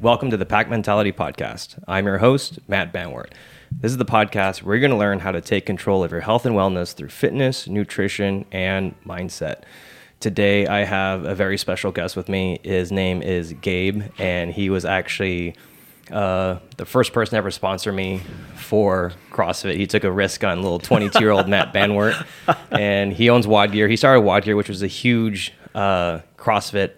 Welcome to the Pack Mentality Podcast. I'm your host, Matt Banwart. This is the podcast where you're going to learn how to take control of your health and wellness through fitness, nutrition, and mindset. Today, I have a very special guest with me. His name is Gabe, and he was actually uh, the first person to ever sponsor me for CrossFit. He took a risk on little 22 year old Matt Banwart, and he owns WOD Gear. He started WOD Gear, which was a huge uh, CrossFit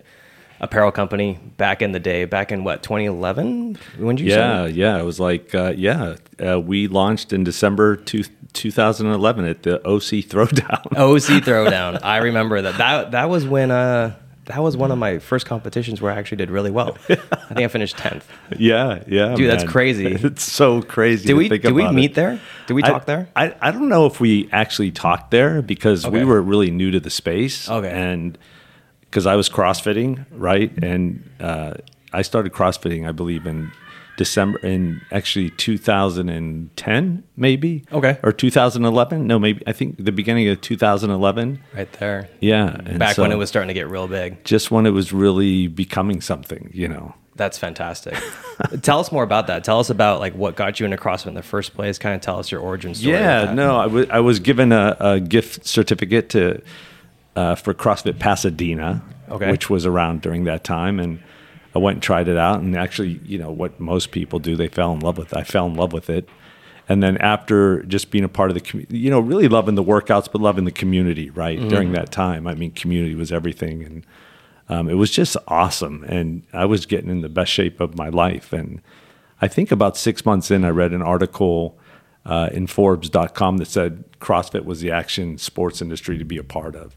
apparel company back in the day, back in what 2011? When did you? Yeah, start? yeah. It was like uh, yeah. Uh, we launched in December two, 2011 at the OC Throwdown. OC Throwdown. I remember that. That that was when uh that was one of my first competitions where I actually did really well. I think I finished tenth. yeah, yeah. Dude, that's crazy. It's so crazy. Did we did we meet it. there? Did we I- talk there? I, I don't know if we actually talked there because Okay. we were really new to the space. Okay. And because I was CrossFitting, right? And uh, I started CrossFitting, I believe, in December, in actually 2010, maybe. Okay. Or 2011. No, maybe, I think the beginning of 2011. Right there. Yeah. and Back when it was starting to get real big. Just when it was really becoming something, you know. That's fantastic. tell us more about that. Tell us about like what got you into CrossFit in the first place. Kind of tell us your origin story. Yeah, no, I wa- I was given a, a gift certificate to uh, for CrossFit Pasadena, Okay. which was around during that time, and I went and tried it out. And actually, you know what most people do, they fell in love with. it. I fell in love with it, and then after just being a part of the, commu- you know, really loving the workouts, but loving the community. Right during that time, I mean, community was everything, and um, it was just awesome. And I was getting in the best shape of my life. And I think about six months in, I read an article uh, in Forbes.com that said CrossFit was the action sports industry to be a part of.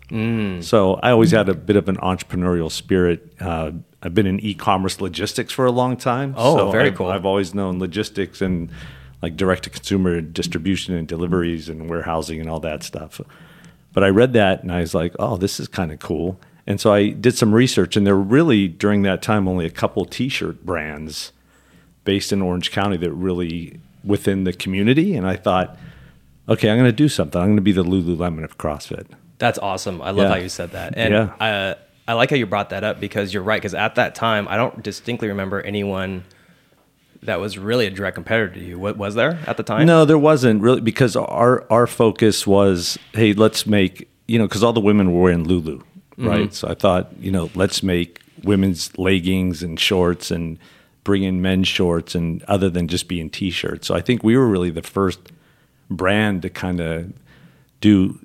So I always had a bit of an entrepreneurial spirit. Uh, I've been in e-commerce logistics for a long time. Oh, so very I've, cool. I've always known logistics and like direct to consumer distribution and deliveries and warehousing and all that stuff. But I read that and I was like, oh, this is kind of cool. And so I did some research, and there were really during that time only a couple T-shirt brands based in Orange County that really within the community. And I thought, okay, I'm going to do something. I'm going to be the Lululemon of CrossFit. That's awesome. I love Yeah. how you said that. And Yeah. I, I like how you brought that up because you're right. Because at that time, I don't distinctly remember anyone that was really a direct competitor to you. What was there at the time? No, there wasn't really because our our focus was, hey, let's make you know, because all the women were wearing Lulu, mm-hmm. right? So I thought, you know, let's make women's leggings and shorts and bring in men's shorts and other than just being t-shirts. So I think we were really the first brand to kind of do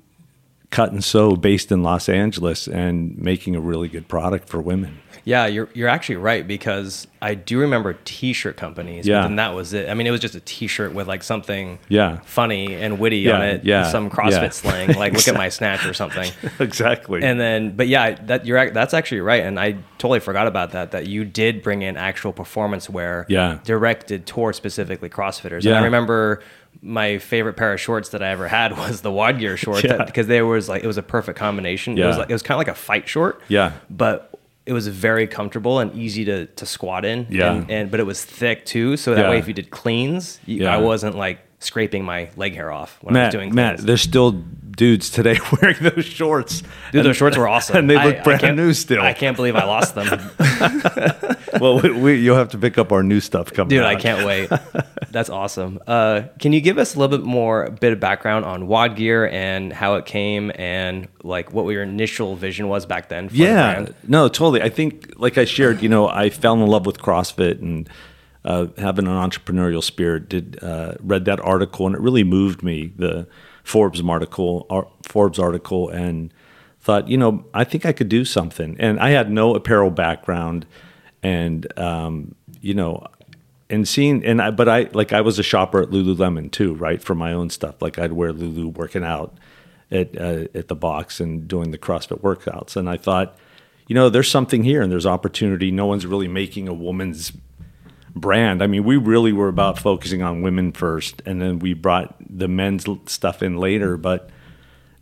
cut and sew based in Los Angeles and making a really good product for women. Yeah, you're you're actually right because I do remember T-shirt companies. Yeah. but then that was it. I mean, it was just a T-shirt with like something Yeah. funny and witty Yeah, on it. yeah, some CrossFit yeah. slang, like look at my snatch or something. exactly. And then, but yeah, that you're that's actually right, and I totally forgot about that. That you did bring in actual performance wear, Yeah. directed towards specifically CrossFitters. And Yeah. I remember my favorite pair of shorts that I ever had was the WOD Gear shorts Yeah. because they was like it was a perfect combination. Yeah. It was like it was kind of like a fight short, Yeah. but it was very comfortable and easy to to squat in. Yeah. and, and but it was thick too, so that Yeah. way if you did cleans, you, Yeah. I wasn't like scraping my leg hair off when I was Matt, doing Matt, there's still dudes today wearing those shorts. Dude, those shorts were awesome. And they look I brand can't- new still. I can't believe I lost them. well, we, we, you'll have to pick up our new stuff coming Dude, out. I can't wait. That's awesome. Uh, can you give us a little bit more a bit of background on WOD Gear and how it came and like what your initial vision was back then? For the Yeah, brand? no, totally. I think, like I shared, you know, I fell in love with CrossFit and uh, having an entrepreneurial spirit. Did uh, read that article and it really moved me. The Forbes article, ar- Forbes article, and thought, you know, I think I could do something. And I had no apparel background, and um, you know, and seeing and I, but I like I was a shopper at Lululemon too, right? For my own stuff, like I'd wear Lulu working out at uh, at the box and doing the CrossFit workouts, and I thought, you know, there's something here and there's opportunity. No one's really making a woman's brand. I mean, we really were about focusing on women first, and then we brought the men's stuff in later, but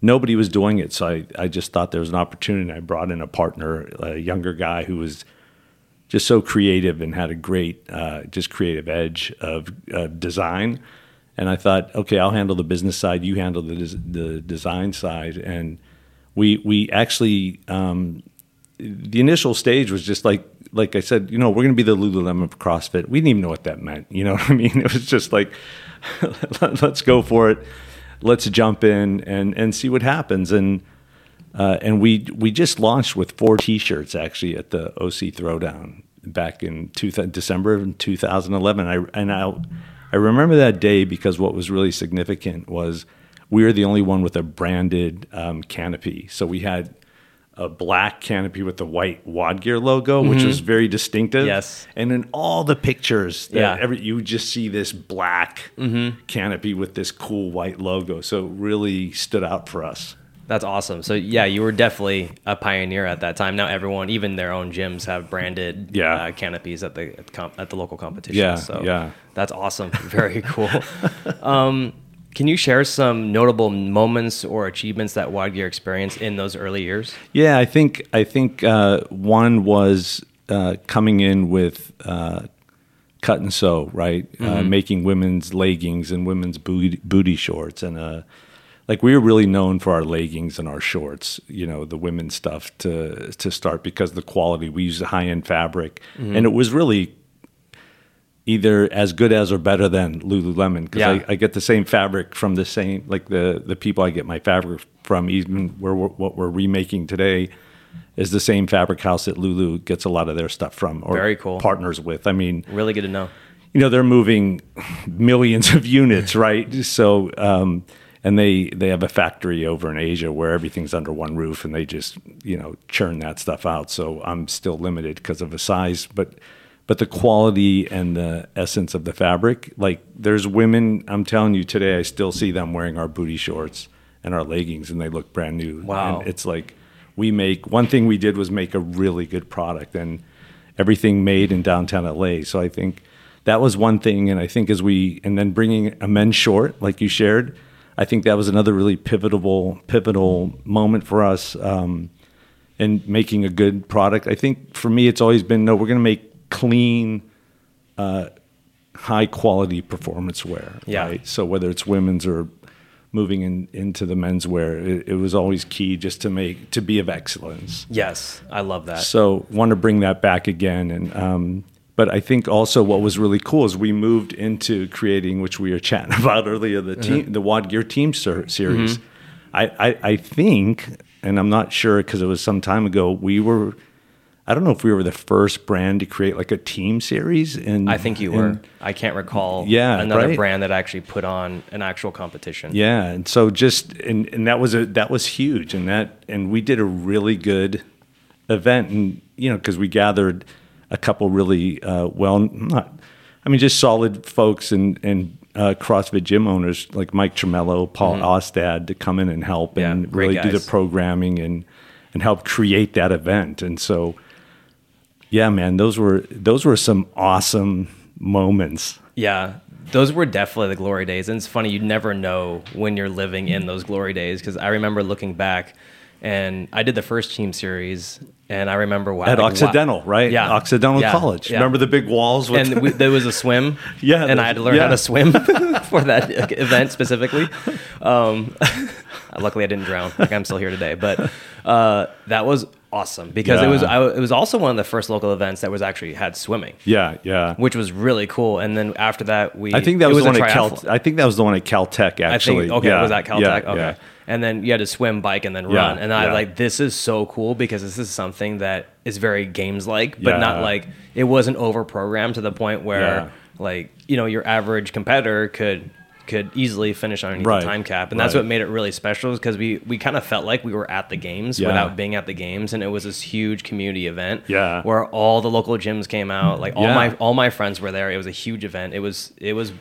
nobody was doing it. So I, I just thought there was an opportunity. I brought in a partner, a younger guy who was just so creative and had a great, uh, just creative edge of uh, design. And I thought, okay, I'll handle the business side. You handle the des- the design side. And we we actually um, the initial stage was just like like I said, you know, we're going to be the Lululemon of CrossFit. We didn't even know what that meant. You know what I mean? It was just like, let's go for it. Let's jump in and and see what happens. And uh, and we we just launched with four T-shirts actually at the OC Throwdown back in two, December of 2011. I and I I remember that day because what was really significant was we were the only one with a branded um, canopy. So we had a black canopy with the white WOD Gear logo, which was very distinctive. Yes. And in all the pictures, that Yeah. every, you just see this black canopy with this cool white logo. So it really stood out for us. That's awesome. So yeah, you were definitely a pioneer at that time. Now everyone, even their own gyms, have branded Yeah. uh, canopies at the at, comp- at the local competition. Yeah, so yeah. that's awesome. Very cool. um, can you share some notable moments or achievements that WOD Gear experienced in those early years? Yeah, I think I think uh, one was uh, coming in with uh, cut and sew, right? Uh, making women's leggings and women's booty, booty shorts, and uh, like we were really known for our leggings and our shorts. You know, the women's stuff to to start because the quality we used high end fabric, and it was really either as good as or better than Lululemon because Yeah. I, I get the same fabric from the same like the the people I get my fabric from even where we're, what we're remaking today is the same fabric house that Lulu gets a lot of their stuff from or Very cool. partners with. I mean, Really good to know. you know they're moving millions of units, right? So um, and they they have a factory over in Asia where everything's under one roof and they just you know churn that stuff out. So I'm still limited because of the size, but but the quality and the essence of the fabric, like there's women, I'm telling you today, I still see them wearing our booty shorts and our leggings, and they look brand new. Wow. And it's like we make one thing we did was make a really good product and everything made in downtown LA. So I think that was one thing, and I think as we and then bringing a men's short like you shared, I think that was another really pivotal pivotal moment for us. Um, and making a good product. I think for me, it's always been no, we're going to make clean, uh, high quality performance wear. Yeah. Right? So whether it's women's or moving in, into the menswear, it, it was always key just to make to be of excellence. Yes, I love that. So want to bring that back again, and um, but I think also what was really cool is we moved into creating, which we were chatting about earlier, the team, the WOD Gear Team ser- Series. I, I I think, and I'm not sure because it was some time ago. We were, I don't know if we were the first brand to create like a team series, and I think you were. I can't recall Yeah, another right? brand that actually put on an actual competition. Yeah, and so just and, and that was a that was huge, and that and we did a really good event, and you know because we gathered a couple really uh, well not, I mean just solid folks and and uh, CrossFit gym owners like Mike Tremello, Paul Ostad to come in and help Mm-hmm. Yeah, and really do the programming and and help create that event, and so yeah, man, those were those were some awesome moments. Yeah, those were definitely the glory days. And it's funny, you never know when you're living in those glory days. Because I remember looking back, and I did the first team series, and I remember wow, At like, wow- Occidental, right? Yeah, Occidental Yeah, College. yeah. Remember the big walls with and we, there was a swim. Yeah, and I had to learn yeah. how to swim for that event specifically. Um, luckily, I didn't drown. Like I'm still here today, but uh, that was awesome because it was I, it was also one of the first local events that was actually had swimming, Yeah, yeah. which was really cool. And then after that, we I think that it was, the one at Cal. I think that was the one at Caltech. I Actually, think okay, yeah, was that Caltech? yeah, okay. yeah. And then you had to swim, bike, and then Yeah, run. And I yeah. like this is so cool because this is something that is very games like, but not like it wasn't over programmed to the point where Yeah. like you know your average competitor could could easily finish underneath Right, the time cap, and that's right. what made it really special because we we kind of felt like we were at the games Yeah. without being at the games, and it was this huge community event. Yeah. where all the local gyms came out, like all Yeah. my all my friends were there. It was a huge event. It was it was.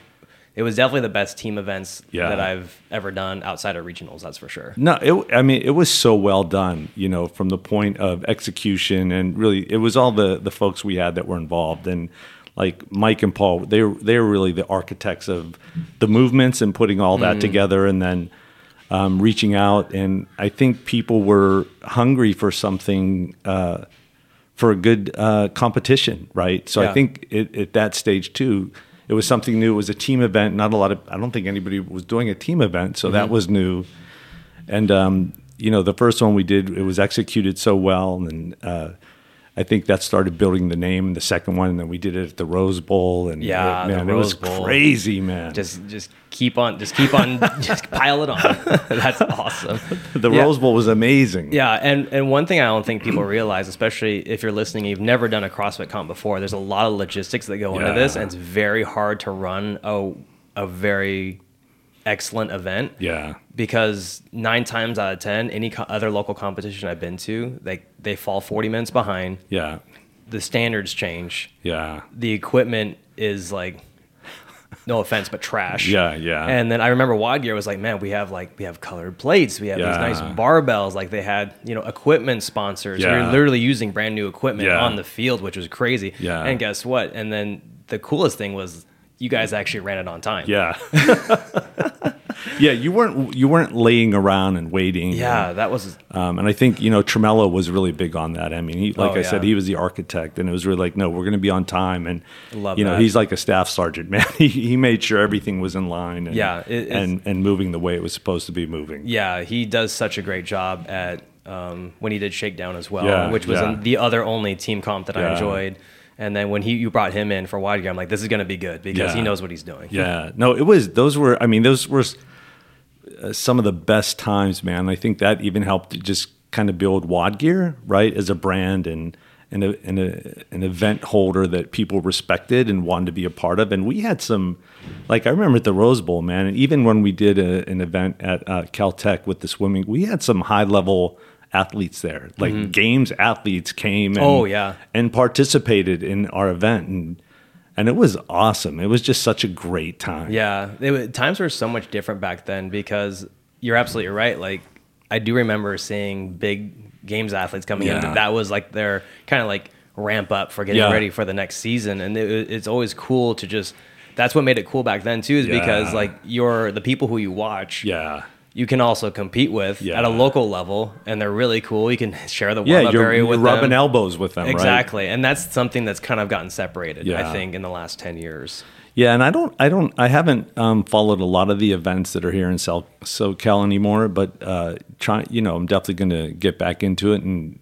It was definitely the best team events Yeah. that I've ever done outside of regionals. That's for sure. No, it, I mean it was so well done. You know, from the point of execution and really, it was all the the folks we had that were involved and. Like Mike and Paul, they were they were really the architects of the movements and putting all Mm. that together, and then um, reaching out. And I think people were hungry for something uh, for a good uh, competition, right? So Yeah. I think it, at that stage too, it was something new. It was a team event. Not a lot of. I don't think anybody was doing a team event, so Mm-hmm. that was new. And um, you know, the first one we did, it was executed so well, and uh, I think that started building the name. The second one, and then we did it at the Rose Bowl, and Yeah, it, man, it was Bowl. crazy, man. Just just keep on just keep on just pile it on. That's awesome. the Yeah. Rose Bowl was amazing. Yeah, and, and one thing I don't think people realize, especially if you're listening, you've never done a CrossFit comp before. There's a lot of logistics that go into this, and it's very hard to run a a very excellent event. yeah, because nine times out of ten, any co- other local competition I've been to, they they fall forty minutes behind. yeah, The standards change. yeah, The equipment is like, no offense, but trash. Yeah, yeah. And then I remember WOD Gear was like, man, we have like we have colored plates, we have these nice barbells. Like they had you know equipment sponsors. Yeah. You're literally using brand new equipment Yeah. on the field, which was crazy. Yeah. And guess what? And then the coolest thing was you guys actually ran it on time. yeah. yeah, you weren't you weren't laying around and waiting. Yeah, that was Um, and I think you know Tremello was really big on that. I mean, he, like Oh, I said, he was the architect, and it was really like, no, we're going to be on time. And Love you know, that. he's like a staff sergeant, man. He, he made sure everything was in line. And, Yeah, it- and and moving the way it was supposed to be moving. Yeah, he does such a great job at um, when he did Shakedown as well, Yeah, which was yeah. the other only team comp that I enjoyed. And then when he you brought him in for WOD Gear, I'm like, this is going to be good because he knows what he's doing. Yeah, no, it was those were. I mean, those were uh, some of the best times, man. I think that even helped to just kind of build WOD Gear, right, as a brand and and a, and a, an event holder that people respected and wanted to be a part of. And we had some, like I remember at the Rose Bowl, man. And even when we did a, an event at uh, Caltech with the swimming, we had some high level athletes there, like games athletes came. And, Mm-hmm. Oh, yeah. and participated in our event and. And it was awesome. It was just such a great time. Yeah, it, times were so much different back then because you're absolutely right. Like I do remember seeing big games athletes coming Yeah. in. That was like their kind of like ramp up for getting Yeah. ready for the next season, and it, it's always cool to just. That's what made it cool back then too, is because like you're the people who you watch. Yeah. You can also compete with Yeah. at a local level, and they're really cool. You can share the Yeah, warm-up you're, area you're with rubbing them. elbows with them, right? Exactly, and that's something that's kind of gotten separated. Yeah. I think in the last ten years. Yeah, and I don't, I don't, I haven't um, followed a lot of the events that are here in South SoCal anymore. But uh, try, you know, I'm definitely going to get back into it. And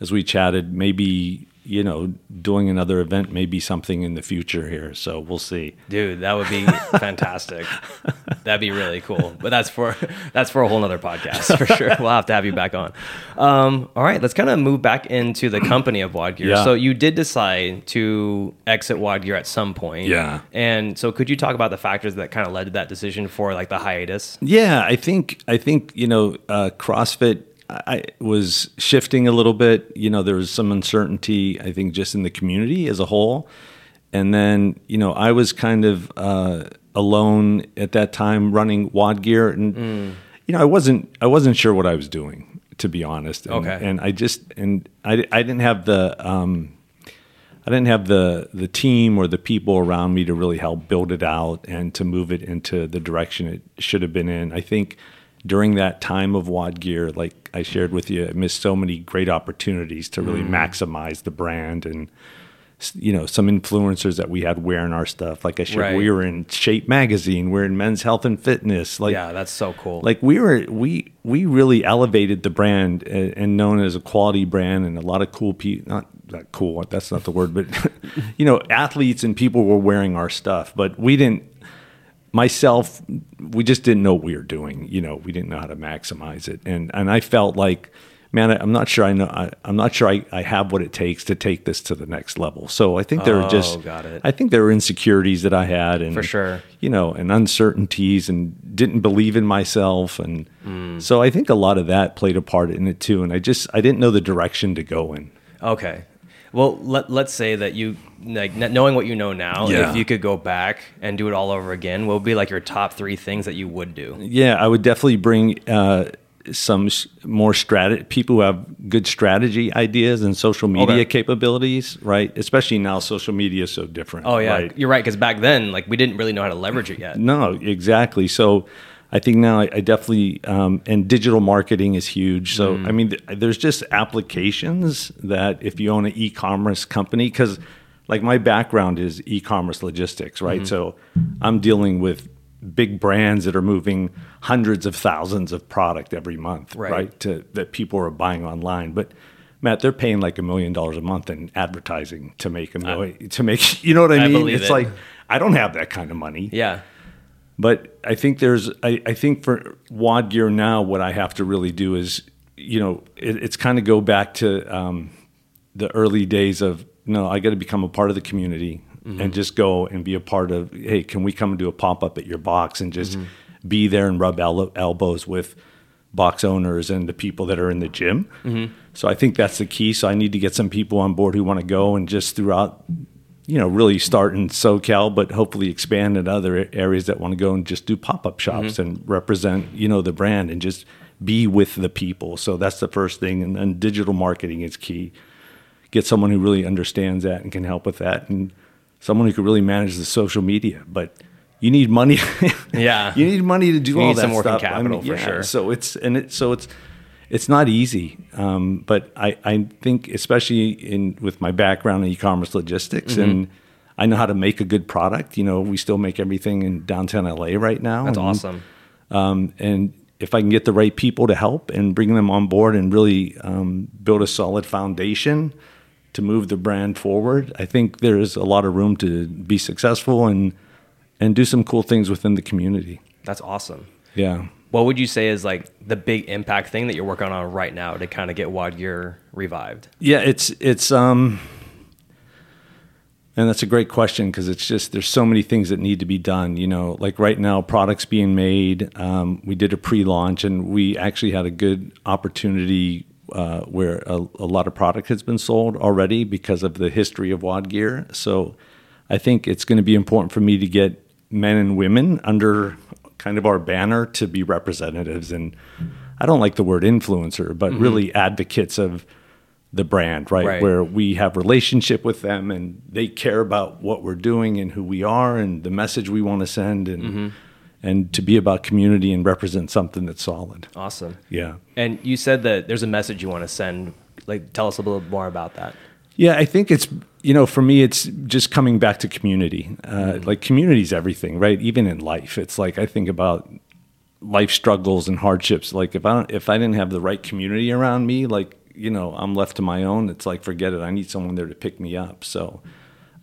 as we chatted, maybe you know, doing another event may be something in the future here. So we'll see. Dude, that would be fantastic. That'd be really cool. But that's for that's for a whole nother podcast for sure. We'll have to have you back on. Um, all right, let's kind of move back into the company of WOD Gear. Yeah. So you did decide to exit WOD Gear at some point. Yeah. And so could you talk about the factors that kind of led to that decision for like the hiatus? Yeah, I think I think you know uh, CrossFit I was shifting a little bit. You know, there was some uncertainty. I think just in the community as a whole, and then you know I was kind of uh, alone at that time running WOD Gear, and you know I wasn't I wasn't sure what I was doing to be honest. And, Okay. and I just and I I didn't have the. Um, I didn't have the the team or the people around me to really help build it out and to move it into the direction it should have been in. I think during that time of WOD Gear, like I shared with you, I missed so many great opportunities to really mm. maximize the brand and you know some influencers that we had wearing our stuff. Like I shared, Right. we were in Shape magazine, we're in Men's Health and Fitness. Like yeah, that's so cool. like we were we we really elevated the brand and, and known as a quality brand and a lot of cool people not that cool that's not the word but you know athletes and people were wearing our stuff but we didn't myself we just didn't know what we were doing you know we didn't know how to maximize it and and I felt like man I, I'm not sure I know I, I'm not sure I, I have what it takes to take this to the next level so I think there were Oh, just got it. I think there were insecurities that I had and For sure. you know, and uncertainties and didn't believe in myself. And Mm. so I think a lot of that played a part in it too. And I just, I didn't know the direction to go in. Okay. Well, let, let's say that you, like, knowing what you know now, Yeah. if you could go back and do it all over again, what would be like your top three things that you would do? Yeah, I would definitely bring uh, some more strategy, people who have good strategy ideas and social media Okay. capabilities, right? Especially now, social media is so different. Oh, yeah. right? You're right. Because back then, like, we didn't really know how to leverage it yet. No, exactly. So I think now I, I definitely, um, and digital marketing is huge. So, I mean, th- there's just applications that if you own an e commerce company, because like my background is e commerce logistics, right? So I'm dealing with big brands that are moving hundreds of thousands of product every month, Right. right? To that people are buying online, but. Matt, they're paying like a million dollars a month in advertising to make a million, to make, you know what I I mean? It's it. like, I don't have that kind of money. Yeah. But I think there's, I, I think for WOD Gear now, what I have to really do is, you know, it, it's kind of go back to um, the early days of, no, I got to become a part of the community and mm-hmm. just go and be a part of, hey, can we come and do a pop up at your box and just mm-hmm. be there and rub el- elbows with box owners and the people that are in the gym. Mm-hmm. So I think that's the key. So I need to get some people on board who want to go and just throughout you know, really start in SoCal, but hopefully expand in other areas that want to go and just do pop up shops mm-hmm. and represent, you know, the brand and just be with the people. So that's the first thing. And then digital marketing is key. Get someone who really understands that and can help with that, and someone who can really manage the social media. But you need money. Yeah. you need money to do You all need that some working stuff. capital for sure. So it's and it so it's it's not easy. Um, but I, I think especially in with my background in e-commerce logistics Mm-hmm. and I know how to make a good product. You know, we still make everything in downtown LA right now. That's and, awesome. Um, and if I can get the right people to help and bring them on board and really um, build a solid foundation to move the brand forward, I think there's a lot of room to be successful and and do some cool things within the community. That's awesome. Yeah. What would you say is like the big impact thing that you're working on right now to kind of get WOD Gear revived? Yeah, it's it's um and that's a great question because it's just there's so many things that need to be done. You know, like right now, products being made. Um, we did a pre-launch, and we actually had a good opportunity uh, where a, a lot of product has been sold already because of the history of WOD Gear. So, I think it's going to be important for me to get men and women under kind of our banner to be representatives. And I don't like the word influencer, but mm-hmm. really advocates of the brand, right? Right. Where we have relationship with them and they care about what we're doing and who we are and the message we want to send and mm-hmm. and to be about community and represent something that's solid. Awesome. Yeah. And you said that there's a message you want to send. Like, tell us a little more about that. Yeah, I think it's you know for me it's just coming back to community. Uh, Like community is everything, right? Even in life, it's like I think about life struggles and hardships. Like if I don't, if I didn't have the right community around me, like you know I'm left to my own. It's like forget it. I need someone there to pick me up. So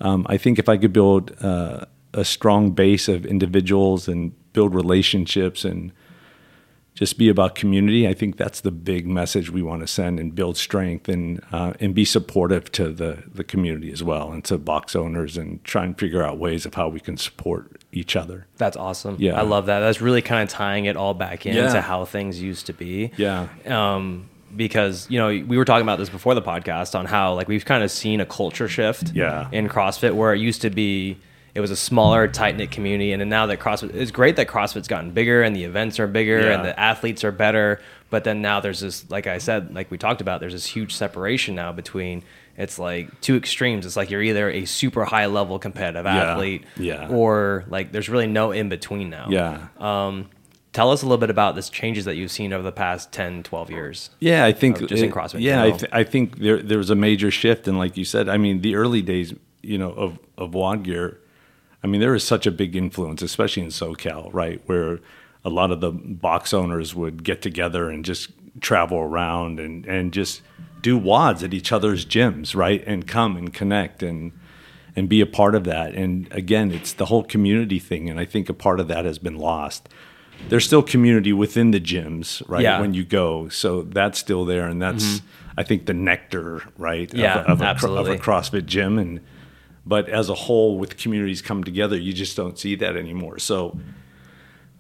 um, I think if I could build uh, a strong base of individuals and build relationships and just be about community. I think that's the big message we want to send and build strength and uh, and be supportive to the the community as well and to box owners and try and figure out ways of how we can support each other. That's awesome. Yeah. I love that. That's really kind of tying it all back into Yeah. how things used to be. Yeah. Um, because you know we were talking about this before the podcast on how like we've kind of seen a culture shift. Yeah. In CrossFit, where it used to be. It was a smaller, tight knit community, and then now that CrossFit, it's great that CrossFit's gotten bigger and the events are bigger Yeah. and the athletes are better. But then now there's this, like I said, like we talked about, there's this huge separation now between it's like two extremes. It's like you're either a super high level competitive Yeah. athlete, Yeah. or like there's really no in between now. Yeah. Um, tell us a little bit about this changes that you've seen over the past 10, 12 years. Yeah, I think just in CrossFit Yeah, I, th- I think there there was a major shift, and like you said, I mean, the early days, you know, of of WOD gear. I mean, there was such a big influence, especially in SoCal, right, where a lot of the box owners would get together and just travel around and and just do WODs at each other's gyms, right, and come and connect and and be a part of that. And again, it's the whole community thing, and I think a part of that has been lost. There's still community within the gyms, right? Yeah. When you go, so that's still there, and that's mm-hmm. I think the nectar, right? of- Yeah, of, a, absolutely. of a CrossFit gym, and but as a whole, with communities come together, you just don't see that anymore. So.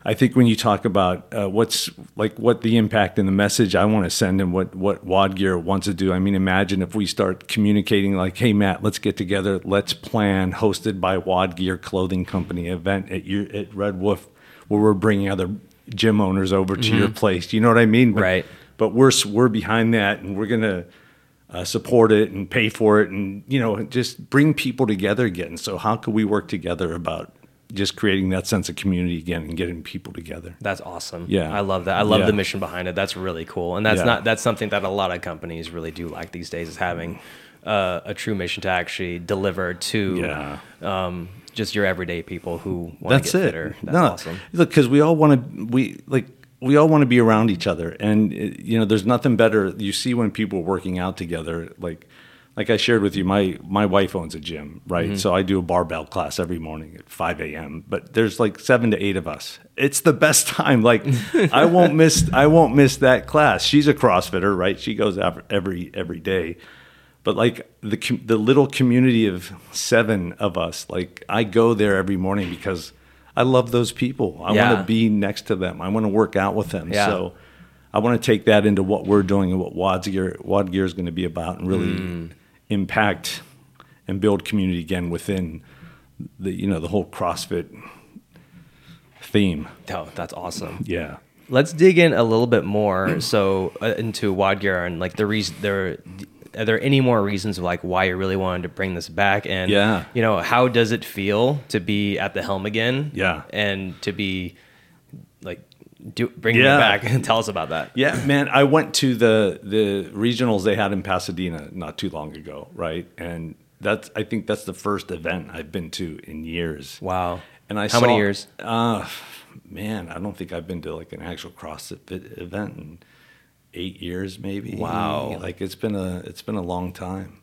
I think when you talk about uh, what's like what the impact and the message I want to send and what what WOD Gear wants to do. I mean, imagine if we start communicating like, "Hey, Matt, let's get together. Let's plan hosted by WOD Gear Clothing Company event at your at Red Wolf, where we're bringing other gym owners over to your place. You know what I mean? But, Mm-hmm. Right. But we're we're behind that, and we're gonna uh, support it and pay for it, and you know, just bring people together again. So how can we work together about just creating that sense of community again and getting people together? That's awesome. Yeah. I love that. I love Yeah. the mission behind it. That's really cool. And that's Yeah. not that's something that a lot of companies really do like these days is having uh, a true mission to actually deliver to Yeah. um, just your everyday people who want That's to get it. fitter. That's no, awesome. Look, because we all want to, we like, we all want to be around each other, and uh, you know, there's nothing better. You see when people are working out together, like, like I shared with you, my my wife owns a gym, right? Mm-hmm. So I do a barbell class every morning at 5 a.m. But there's like seven to eight of us. It's the best time. Like, I won't miss, I won't miss that class. She's a CrossFitter, right? She goes out every every day but like the the little community of seven of us like i go there every morning because i love those people i Yeah. want to be next to them i want to work out with them Yeah. so i want to take that into what we're doing and what wad's gear WOD Gear is going to be about and really Mm. impact and build community again within the you know the whole crossfit theme Oh, that's awesome. yeah Let's dig in a little bit more so uh, into WOD gear and like the reason there are there any more reasons of like why you really wanted to bring this back and Yeah. you know how does it feel to be at the helm again Yeah. and to be like do bringing Yeah. it back and tell us about that Yeah, man, I went to the the regionals they had in Pasadena not too long ago, right? And that's I think that's the first event I've been to in years. wow And I how saw, many years Uh, man, I don't think I've been to like an actual CrossFit event in eight years, maybe. Wow. like it's been a it's been a long time,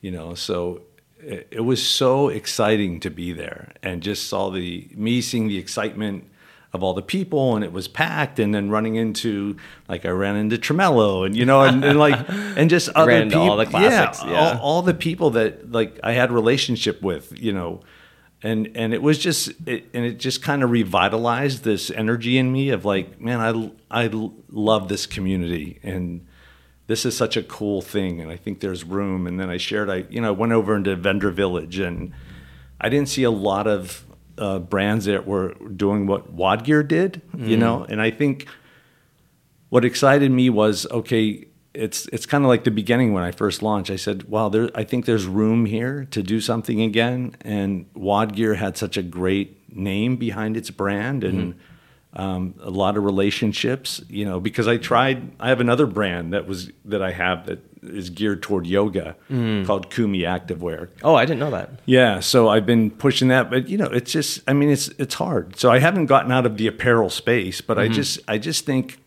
you know. So it, it was so exciting to be there and just saw the me seeing the excitement of all the people and it was packed and then running into like I ran into Tremello and you know and, and like and just other people all the classics, yeah. all, all the people that like I had relationship with you know and and it was just it, and it just kind of revitalized this energy in me of like man I I love this community and this is such a cool thing and I think there's room. And then I shared I you know went over into Vendor Village and I didn't see a lot of uh, brands that were doing what WOD Gear did you know? And I think what excited me was okay it's it's kind of like the beginning when I first launched. I said, "Wow, there I think there's room here to do something again." And WOD Gear had such a great name behind its brand and um, a lot of relationships. You know, because I tried. I have another brand that was that I have that is geared toward yoga called Kumi Activewear. oh I didn't know that Yeah, so I've been pushing that, but you know, it's just I mean, it's it's hard. So I haven't gotten out of the apparel space, but Mm-hmm. I just I just think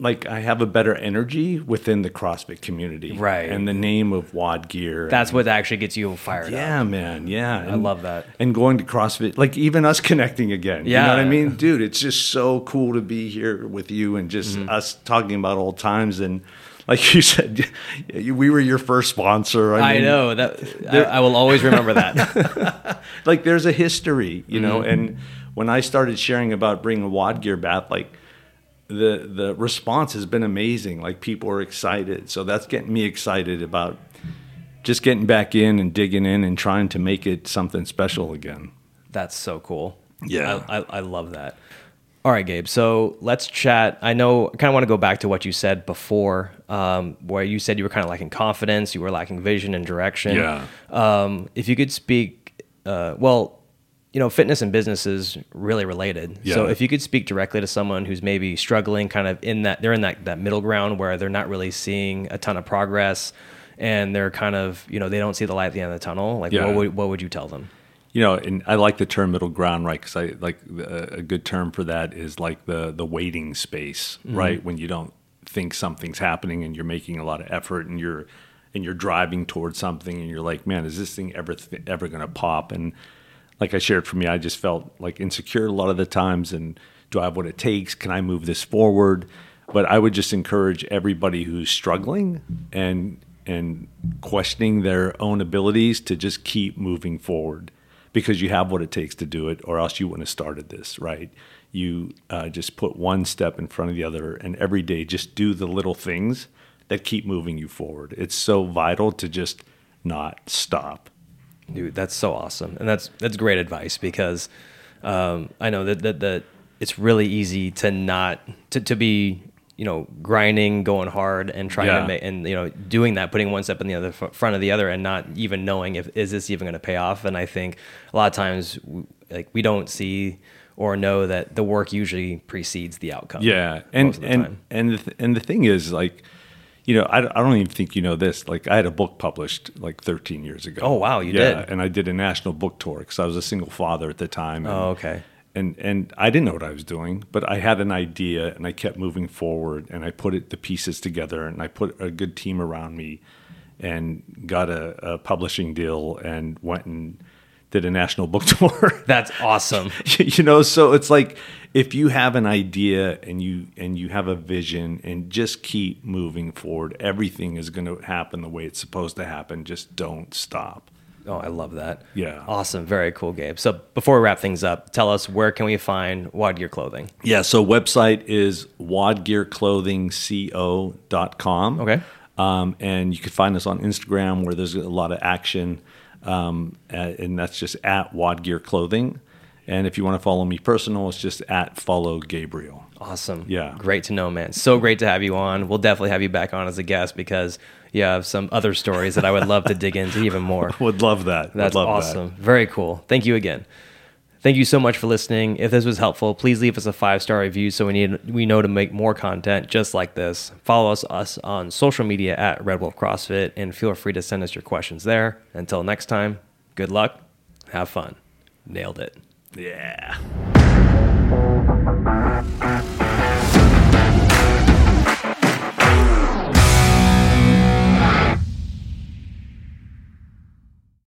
like I have a better energy within the CrossFit community, Right. And the name of WOD Gear. that's what actually gets you fired up yeah, man, yeah. I love that. And going to CrossFit, like even us connecting again. You know what I mean? Dude, it's just so cool to be here with you and just Mm-hmm. us talking about old times and like you said, we were your first sponsor. I mean, know that I, I will always remember that like there's a history, you know. Mm-hmm. And when I started sharing about bringing WOD Gear back, like the the response has been amazing. Like people are excited, so that's getting me excited about just getting back in and digging in and trying to make it something special again. That's so cool. Yeah. I, I, I love that. All right, Gabe. So let's chat. I know, I kind of want to go back to what you said before, um, where you said you were kind of lacking confidence, you were lacking vision and direction. Yeah. Um, if you could speak, uh, well, you know, fitness and business is really related. So if you could speak directly to someone who's maybe struggling, kind of in that, they're in that, that middle ground where they're not really seeing a ton of progress and they're kind of, you know, they don't see the light at the end of the tunnel. Like, Yeah. what, would, what would you tell them? You know, and I like the term middle ground, right? Because I like a a good term for that is like the the waiting space, mm-hmm. right? When you don't think something's happening and you're making a lot of effort and you're and you're driving towards something and you're like, man, is this thing ever th- ever going to pop? And like I shared for me, I just felt like insecure a lot of the times. And do I have what it takes? Can I move this forward? But I would just encourage everybody who's struggling and and questioning their own abilities to just keep moving forward because you have what it takes to do it, or else you wouldn't have started this, right? You uh, just put one step in front of the other, and every day just do the little things that keep moving you forward. It's so vital to just not stop. Dude, that's so awesome, and that's that's great advice because um, I know that, that that it's really easy to not to, to be you know grinding, going hard, and trying Yeah. to make and you know doing that, putting one step in the other fr- front of the other, and not even knowing if is this even going to pay off. And I think a lot of times like we don't see or know that the work usually precedes the outcome. Yeah, and the and and the th- and the thing is like, you know, I, I don't even think you know this. Like, I had a book published like 13 years ago. Oh, wow, you yeah, did? And I did a national book tour because I was a single father at the time. And, Oh, okay. And and I didn't know what I was doing, but I had an idea, and I kept moving forward, and I put it the pieces together, and I put a good team around me, and got a, a publishing deal, and went and did a national book tour. That's awesome. you know so it's like if you have an idea and you and you have a vision and just keep moving forward everything is going to happen the way it's supposed to happen just don't stop Oh, I love that. Yeah. Awesome. Very cool, Gabe. So before we wrap things up, tell us where can we find WOD Gear Clothing? yeah so website is wodgearclothingco.com Okay. um, and you can find us on instagram where there's a lot of action um, and that's just at wodgear clothing and if you want to follow me personal it's just at follow gabriel Awesome. Yeah. Great to know, man. So great to have you on. We'll definitely have you back on as a guest because you have some other stories that I would love to dig into even more. would love that That's love awesome. Very cool. Thank you again. Thank you so much for listening. If this was helpful, please leave us a five star review so we need we know to make more content just like this. Follow us us on social media at Red Wolf CrossFit and feel free to send us your questions there. Until next time, good luck, have fun. Nailed it. Yeah